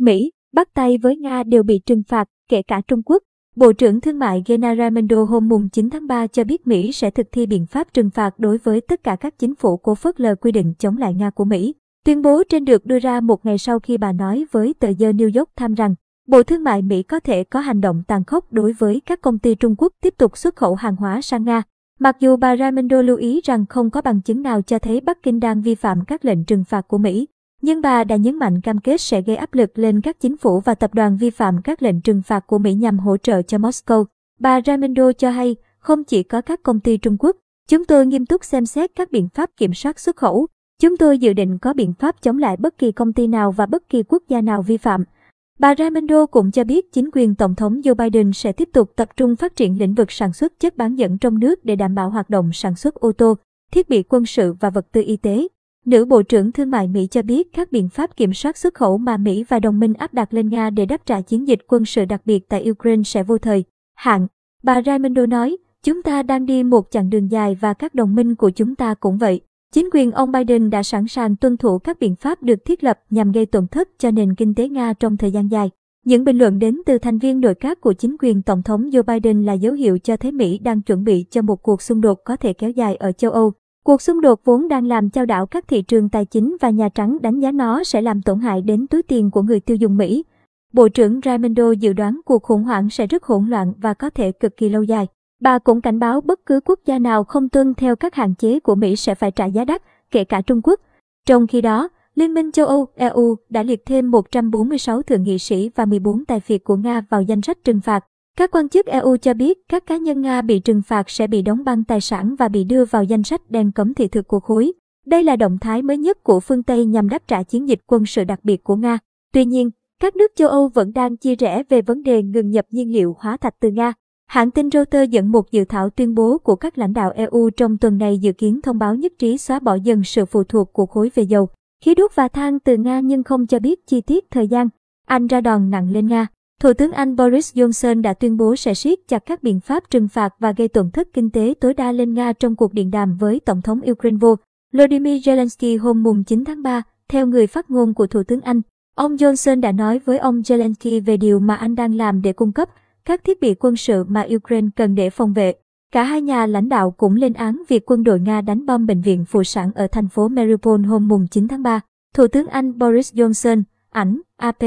Mỹ, bắt tay với Nga đều bị trừng phạt, kể cả Trung Quốc. Bộ trưởng Thương mại Gina Raimondo hôm mùng 9 tháng 3 cho biết Mỹ sẽ thực thi biện pháp trừng phạt đối với tất cả các chính phủ cố phớt lờ quy định chống lại Nga của Mỹ. Tuyên bố trên được đưa ra một ngày sau khi bà nói với tờ The New York Times rằng Bộ Thương mại Mỹ có thể có hành động tàn khốc đối với các công ty Trung Quốc tiếp tục xuất khẩu hàng hóa sang Nga. Mặc dù bà Raimondo lưu ý rằng không có bằng chứng nào cho thấy Bắc Kinh đang vi phạm các lệnh trừng phạt của Mỹ, nhưng bà đã nhấn mạnh cam kết sẽ gây áp lực lên các chính phủ và tập đoàn vi phạm các lệnh trừng phạt của Mỹ nhằm hỗ trợ cho Moscow. Bà Raimondo cho hay, không chỉ có các công ty Trung Quốc, chúng tôi nghiêm túc xem xét các biện pháp kiểm soát xuất khẩu. Chúng tôi dự định có biện pháp chống lại bất kỳ công ty nào và bất kỳ quốc gia nào vi phạm. Bà Raimondo cũng cho biết chính quyền Tổng thống Joe Biden sẽ tiếp tục tập trung phát triển lĩnh vực sản xuất chất bán dẫn trong nước để đảm bảo hoạt động sản xuất ô tô, thiết bị quân sự và vật tư y tế. Nữ Bộ trưởng Thương mại Mỹ cho biết các biện pháp kiểm soát xuất khẩu mà Mỹ và đồng minh áp đặt lên Nga để đáp trả chiến dịch quân sự đặc biệt tại Ukraine sẽ vô thời. Hạn, bà Raimondo nói, chúng ta đang đi một chặng đường dài và các đồng minh của chúng ta cũng vậy. Chính quyền ông Biden đã sẵn sàng tuân thủ các biện pháp được thiết lập nhằm gây tổn thất cho nền kinh tế Nga trong thời gian dài. Những bình luận đến từ thành viên nội các của chính quyền Tổng thống Joe Biden là dấu hiệu cho thấy Mỹ đang chuẩn bị cho một cuộc xung đột có thể kéo dài ở châu Âu. Cuộc xung đột vốn đang làm chao đảo các thị trường tài chính và Nhà Trắng đánh giá nó sẽ làm tổn hại đến túi tiền của người tiêu dùng Mỹ. Bộ trưởng Raimondo dự đoán cuộc khủng hoảng sẽ rất hỗn loạn và có thể cực kỳ lâu dài. Bà cũng cảnh báo bất cứ quốc gia nào không tuân theo các hạn chế của Mỹ sẽ phải trả giá đắt, kể cả Trung Quốc. Trong khi đó, Liên minh châu Âu EU đã liệt thêm 146 thượng nghị sĩ và 14 tài phiệt của Nga vào danh sách trừng phạt. Các quan chức EU cho biết các cá nhân Nga bị trừng phạt sẽ bị đóng băng tài sản và bị đưa vào danh sách đen cấm thị thực của khối. Đây là động thái mới nhất của phương Tây nhằm đáp trả chiến dịch quân sự đặc biệt của Nga. Tuy nhiên, các nước châu Âu vẫn đang chia rẽ về vấn đề ngừng nhập nhiên liệu hóa thạch từ Nga. Hãng tin Reuters dẫn một dự thảo tuyên bố của các lãnh đạo EU trong tuần này dự kiến thông báo nhất trí xóa bỏ dần sự phụ thuộc của khối về dầu, khí đốt và than từ Nga nhưng không cho biết chi tiết thời gian. Anh ra đòn nặng lên Nga. Thủ tướng Anh Boris Johnson đã tuyên bố sẽ siết chặt các biện pháp trừng phạt và gây tổn thất kinh tế tối đa lên Nga trong cuộc điện đàm với Tổng thống Ukraine Volodymyr Zelensky hôm mùng 9 tháng 3, theo người phát ngôn của Thủ tướng Anh. Ông Johnson đã nói với ông Zelensky về điều mà anh đang làm để cung cấp các thiết bị quân sự mà Ukraine cần để phòng vệ. Cả hai nhà lãnh đạo cũng lên án việc quân đội Nga đánh bom bệnh viện phụ sản ở thành phố Mariupol hôm mùng 9 tháng 3. Thủ tướng Anh Boris Johnson, ảnh, AP,